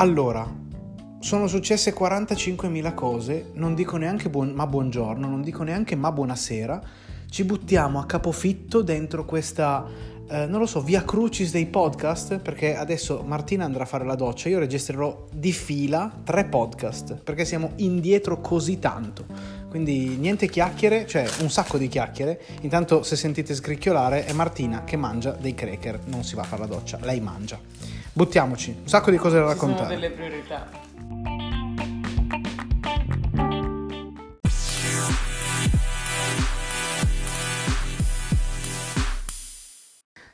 Allora, sono successe 45.000 cose, non dico neanche buon, ma buongiorno, non dico neanche ma buonasera. Ci buttiamo a capofitto dentro questa, eh, non lo so, via crucis dei podcast, perché adesso Martina andrà a fare la doccia, io registrerò di fila tre podcast, perché siamo indietro così tanto. Quindi niente chiacchiere, cioè un sacco di chiacchiere. Intanto se sentite scricchiolare è Martina che mangia dei cracker, non si va a fare la doccia, lei mangia. Buttiamoci, un sacco di cose da raccontare. Ci sono delle priorità.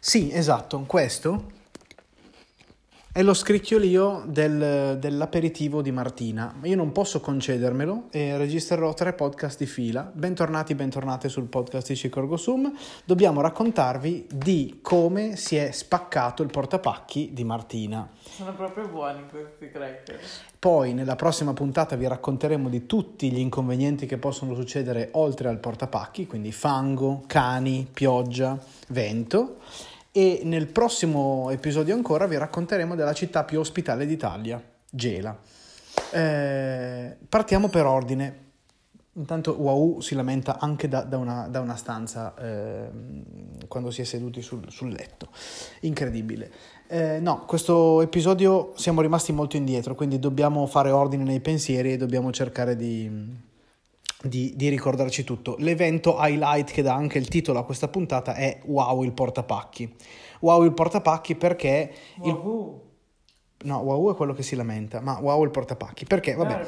Sì, esatto, questo è lo scricchiolio del, dell'aperitivo di Martina. Io non posso concedermelo e registrerò tre podcast di fila. Bentornati, bentornate sul podcast di Cicorgo Sum. Dobbiamo raccontarvi di come si è spaccato il portapacchi di Martina. Sono proprio buoni questi cracker. Poi nella prossima puntata vi racconteremo di tutti gli inconvenienti che possono succedere oltre al portapacchi, quindi fango, cani, pioggia, vento e nel prossimo episodio ancora vi racconteremo della città più ospitale d'Italia, Gela. Eh, partiamo per ordine. Intanto Wau si lamenta anche da, da, una, da una, stanza eh, quando si è seduti sul, sul letto. Incredibile. Eh, no, questo episodio siamo rimasti molto indietro, quindi dobbiamo fare ordine nei pensieri e dobbiamo cercare di, di, di, ricordarci tutto. L'evento highlight che dà anche il titolo a questa puntata è Wow il portapacchi. Wow il portapacchi perché... Wow. Il... No, wow è quello che si lamenta, ma wow il portapacchi. Perché, vabbè,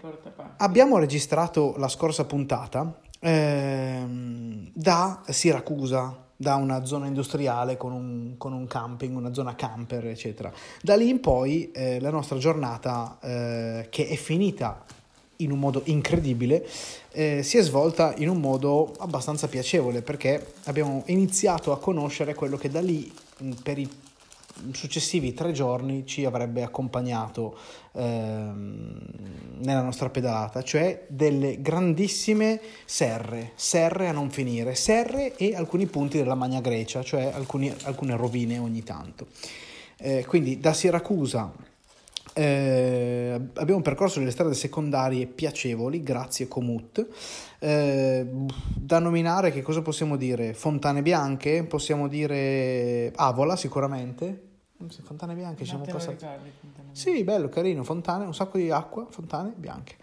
portapacchi. abbiamo registrato la scorsa puntata ehm, da Siracusa, da una zona industriale con un, con un, camping, una zona camper, eccetera. Da lì in poi eh, la nostra giornata, eh, che è finita in un modo incredibile, eh, si è svolta in un modo abbastanza piacevole perché abbiamo iniziato a conoscere quello che da lì per i successivi tre giorni ci avrebbe accompagnato ehm, nella nostra pedalata, cioè delle grandissime serre, serre a non finire, serre e alcuni punti della Magna Grecia, cioè alcuni, alcune rovine ogni tanto. Eh, quindi da Siracusa eh, abbiamo percorso delle strade secondarie piacevoli, grazie Comut. Eh, da nominare che cosa possiamo dire? Fontane bianche, possiamo dire Avola sicuramente. Fontane bianche, siamo passati. Sì, bello, carino, fontane, un sacco di acqua, fontane bianche.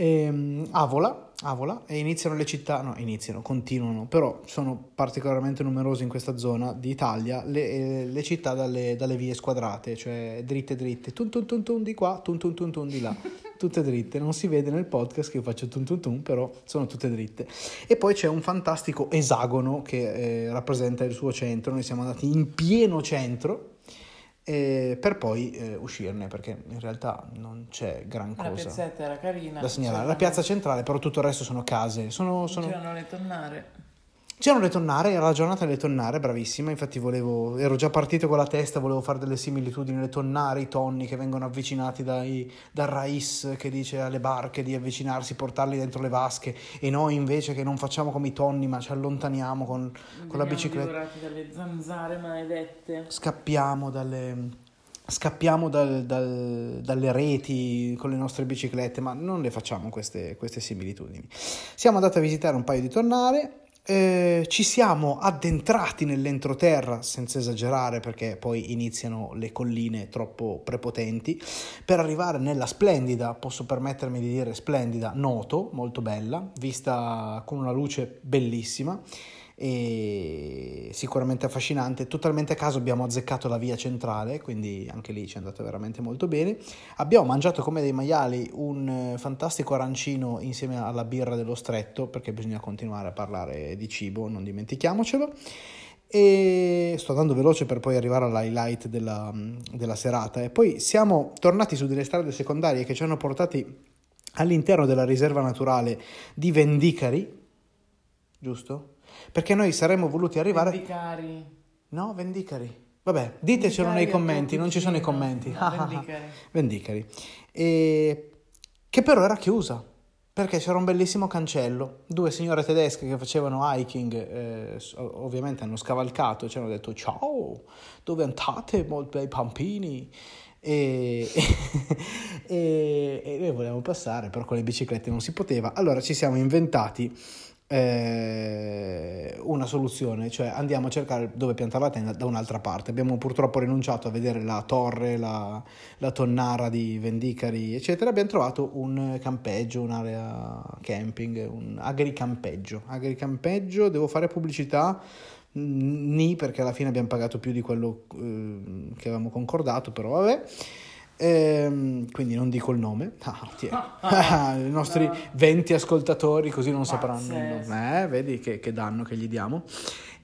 E, Avola, Avola, e iniziano le città, no, iniziano, continuano, però sono particolarmente numerose in questa zona d'Italia le, eh, le città dalle, dalle, vie squadrate, cioè dritte dritte, tun tun tun tun di qua, tun tun tun tun di là, tutte dritte, non si vede nel podcast che io faccio tun tun tun, però sono tutte dritte. E poi c'è un fantastico esagono che eh, rappresenta il suo centro, noi siamo andati in pieno centro, eh, per poi eh, uscirne perché in realtà non c'è gran cosa. La piazzetta era carina. Da segnalare. La piazza centrale, però tutto il resto sono case. Sono, sono... C'erano le tonnare. C'erano le tonnare, era la giornata delle tonnare, bravissima, infatti volevo, ero già partito con la testa, volevo fare delle similitudini, le tonnare, i tonni che vengono avvicinati dai, dal Rais che dice alle barche di avvicinarsi, portarli dentro le vasche e noi invece che non facciamo come i tonni ma ci allontaniamo con, con la bicicletta. dalle zanzare maledette. Scappiamo dalle, scappiamo dal, dal, dalle reti con le nostre biciclette, ma non le facciamo queste, queste similitudini. Siamo andati a visitare un paio di tonnare eh, ci siamo addentrati nell'entroterra, senza esagerare perché poi iniziano le colline troppo prepotenti, per arrivare nella splendida, posso permettermi di dire splendida, Noto, molto bella, vista con una luce bellissima e sicuramente affascinante. Totalmente a caso abbiamo azzeccato la via centrale, quindi anche lì ci è andato veramente molto bene. Abbiamo mangiato come dei maiali un eh, fantastico arancino insieme alla birra dello stretto, perché bisogna continuare a parlare di cibo, non dimentichiamocelo. E sto andando veloce per poi arrivare all'highlight della, della serata. E poi siamo tornati su delle strade secondarie che ci hanno portati all'interno della riserva naturale di Vendicari, giusto? Perché noi saremmo voluti arrivare... Vendicari. No, Vendicari. Vabbè, ditecelo Vendicari nei commenti, non ci sono i commenti. No, vendicari. vendicari. E... Che però era chiusa, perché c'era un bellissimo cancello. Due signore tedesche che facevano hiking, eh, ovviamente hanno scavalcato e ci hanno detto ciao, dove andate? Molto bei pampini. e, e, e noi volevamo passare, però con le biciclette non si poteva. Allora ci siamo inventati eh, una soluzione, cioè andiamo a cercare dove piantare la tenda da un'altra parte. Abbiamo purtroppo rinunciato a vedere la torre, la, la tonnara di Vendicari, eccetera. Abbiamo trovato un campeggio, un'area camping, un agricampeggio. Agricampeggio, devo fare pubblicità. Ni perché alla fine abbiamo pagato più di quello eh, che avevamo concordato, però vabbè. Ehm, quindi non dico il nome, ah, i nostri 20 ascoltatori così non sapranno il nome, eh, vedi che, che danno che gli diamo.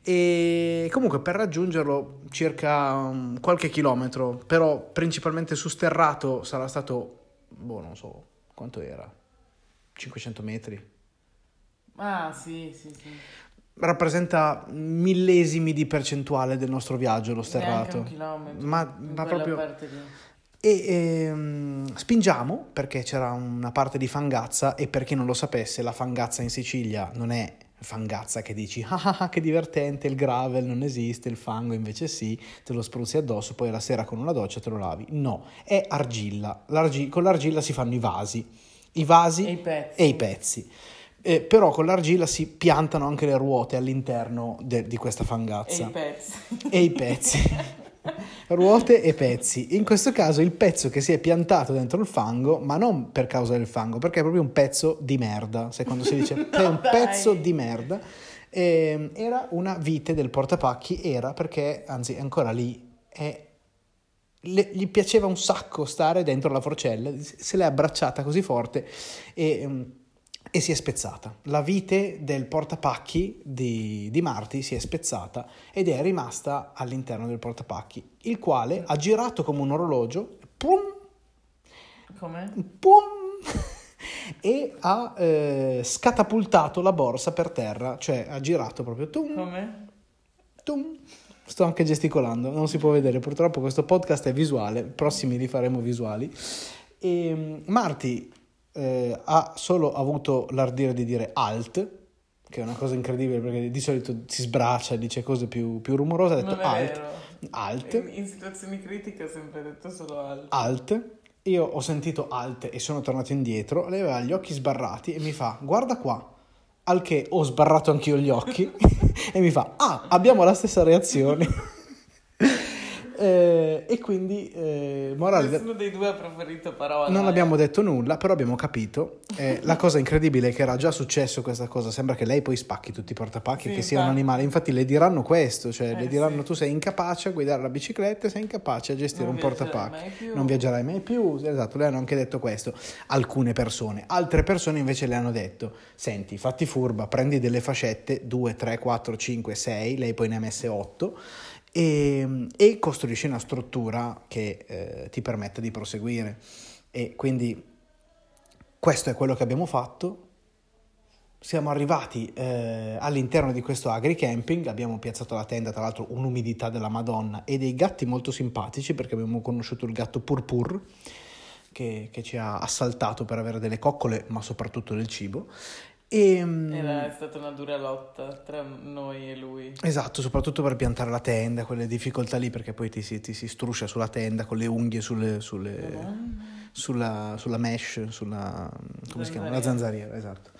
E comunque per raggiungerlo circa um, qualche chilometro, però principalmente su sterrato sarà stato, boh, non so quanto era, 500 metri. Ah, sì, sì, sì. Rappresenta millesimi di percentuale del nostro viaggio lo sterrato. Ma, ma proprio... E ehm, spingiamo perché c'era una parte di fangazza e per chi non lo sapesse la fangazza in Sicilia non è fangazza che dici ah, ah, ah che divertente il gravel non esiste il fango invece sì te lo spruzzi addosso poi la sera con una doccia te lo lavi no è argilla L'argi- con l'argilla si fanno i vasi i vasi E i pezzi. e i pezzi Eh, però con l'argilla si piantano anche le ruote all'interno de- di questa E fangazza i pezzi. e i pezzi. Ruote e pezzi. In questo caso il pezzo che si è piantato dentro il fango, ma non per causa del fango, perché è proprio un pezzo di merda. Quando si dice che è un dai. pezzo di merda? Ehm, era una vite del portapacchi, era perché, anzi è ancora lì, è- le- gli piaceva un sacco stare dentro la forcella, se l'è abbracciata così forte e, ehm, e si è spezzata. La vite del portapacchi di, di Marti si è spezzata ed è rimasta all'interno del portapacchi, il quale ha girato come un orologio, pum, Come? pum, e ha eh, scatapultato la borsa per terra, cioè ha girato proprio tum, Come? tum. Sto anche gesticolando, non si può vedere, purtroppo questo podcast è visuale, prossimi li faremo visuali. E mm, Marti eh, ha solo avuto l'ardire di dire alt, che è una cosa incredibile perché di solito si sbraccia, dice cose più, più rumorose, ha detto alt, vero. alt, In, in situazioni critiche ho sempre detto solo altro. alt. Io ho sentito alt e sono tornato indietro, lei aveva gli occhi sbarrati e mi fa guarda qua, al che ho sbarrato anch'io gli occhi e mi fa ah abbiamo la stessa reazione. Eh, e quindi eh, morale Nessuno dei due ha preferito parola. non abbiamo detto nulla, però abbiamo capito. Eh, la cosa incredibile è che era già successo questa cosa. Sembra che lei poi spacchi tutti i portapacchi, Sì, che sia un animale. Infatti, le diranno questo: cioè, Eh, le diranno sì. tu sei incapace a guidare la bicicletta, sei incapace a gestire Non un portapacchi. Non viaggerai mai più. Esatto, le hanno anche detto questo. Alcune persone, altre persone invece le hanno detto: Senti, fatti furba, prendi delle fascette 2, 3, 4, 5, 6, lei poi ne ha messe 8 e, e costruisci una struttura che eh, ti permetta di proseguire. E quindi questo è quello che abbiamo fatto. Siamo arrivati eh, all'interno di questo agri-camping, abbiamo piazzato la tenda, tra l'altro un'umidità della Madonna e dei gatti molto simpatici perché abbiamo conosciuto il gatto Purpur che, che ci ha assaltato per avere delle coccole ma soprattutto del cibo. E, mm, Era è stata una dura lotta tra noi e lui. Esatto, soprattutto per piantare la tenda, quelle difficoltà lì perché poi ti si, ti si struscia sulla tenda con le unghie sulle, sulle- sulla, sulla mesh, sulla come si chiama? La zanzariera, esatto.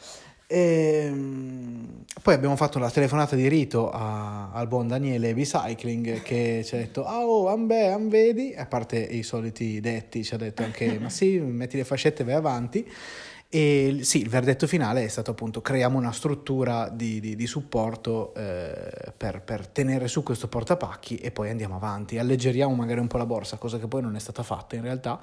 Ehm, poi abbiamo fatto la telefonata di rito a- al buon Daniele Bicycling che ci ha detto ah oh ambè am vedi a parte i soliti detti ci ha detto anche ma sì metti le fascette e vai avanti e sì il verdetto finale è stato appunto creiamo una struttura di, di- di supporto eh, per, per tenere su questo portapacchi e poi andiamo avanti alleggeriamo magari un po' la borsa cosa che poi non è stata fatta in realtà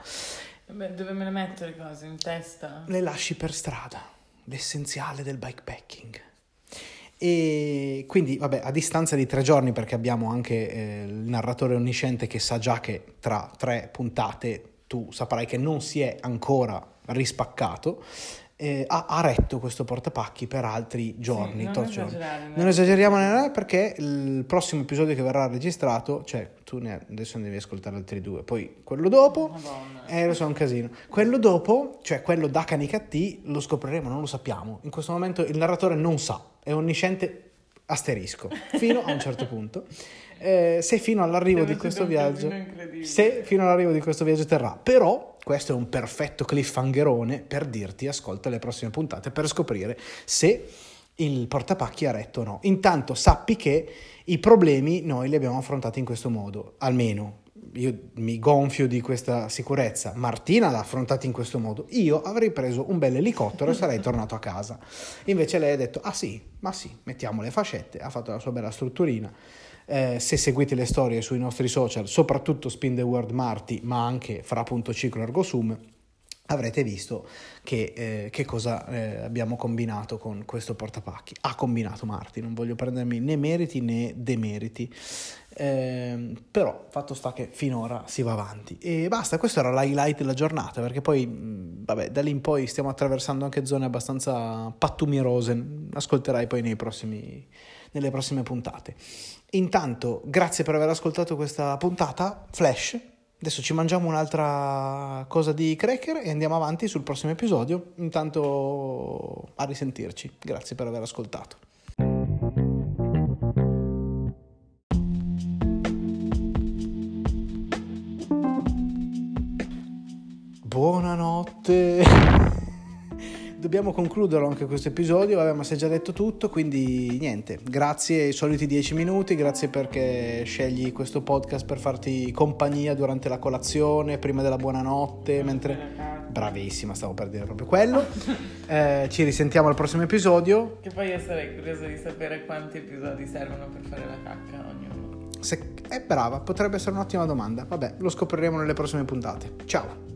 Beh, dove me le metto le cose? In testa? le lasci per strada, l'essenziale del bikepacking. E quindi, vabbè, a distanza di tre giorni, perché abbiamo anche eh, il narratore onnisciente che sa già che tra tre puntate tu saprai che non si è ancora rispaccato, eh, ha, ha retto questo portapacchi per altri giorni. Sì, non tot giorni. esagerare, Non esageriamo nella perché il prossimo episodio che verrà registrato, cioè tu ne, adesso ne devi ascoltare altri due, poi quello dopo Madonna. eh, lo so, è un casino. Quello dopo, cioè quello da Canicattì, lo scopriremo, non lo sappiamo. In questo momento il narratore non sa, è onnisciente asterisco, fino a un certo punto. eh, se fino all'arrivo Deve di questo viaggio se fino all'arrivo di questo viaggio terrà però questo è un perfetto cliffhangerone per dirti ascolta le prossime puntate per scoprire se il portapacchi ha retto o no intanto sappi che i problemi noi li abbiamo affrontati in questo modo almeno io mi gonfio di questa sicurezza. Martina l'ha affrontata in questo modo. Io avrei preso un bel elicottero e sarei tornato a casa. Invece lei ha detto: Ah sì, ma sì, mettiamo le fascette. Ha fatto la sua bella strutturina. Eh, se seguite le storie sui nostri social, soprattutto Spin the Word Marty, ma anche fra.ciclo ergo sum, avrete visto che, eh, che cosa eh, abbiamo combinato con questo portapacchi. Ha combinato Marti, non voglio prendermi né meriti né demeriti, eh, però fatto sta che finora si va avanti. E basta, questo era l'highlight della giornata, perché poi, vabbè, da lì in poi stiamo attraversando anche zone abbastanza pattumirose, ascolterai poi prossimi, nelle prossime puntate. Intanto, grazie per aver ascoltato questa puntata, Flash, Adesso ci mangiamo un'altra cosa di cracker e andiamo avanti sul prossimo episodio. Intanto a risentirci. Grazie per aver ascoltato. Dobbiamo concluderlo anche questo episodio, vabbè, ma si è già detto tutto, quindi niente, grazie ai soliti 10 minuti, grazie perché scegli questo podcast per farti compagnia durante la colazione, prima della buonanotte, mentre... Bravissima, stavo per dire proprio quello. Eh, ci risentiamo al prossimo episodio. Che poi io sarei curiosa di sapere quanti episodi servono per fare la cacca ognuno. Se... È brava, potrebbe essere un'ottima domanda. Vabbè, lo scopriremo nelle prossime puntate. Ciao!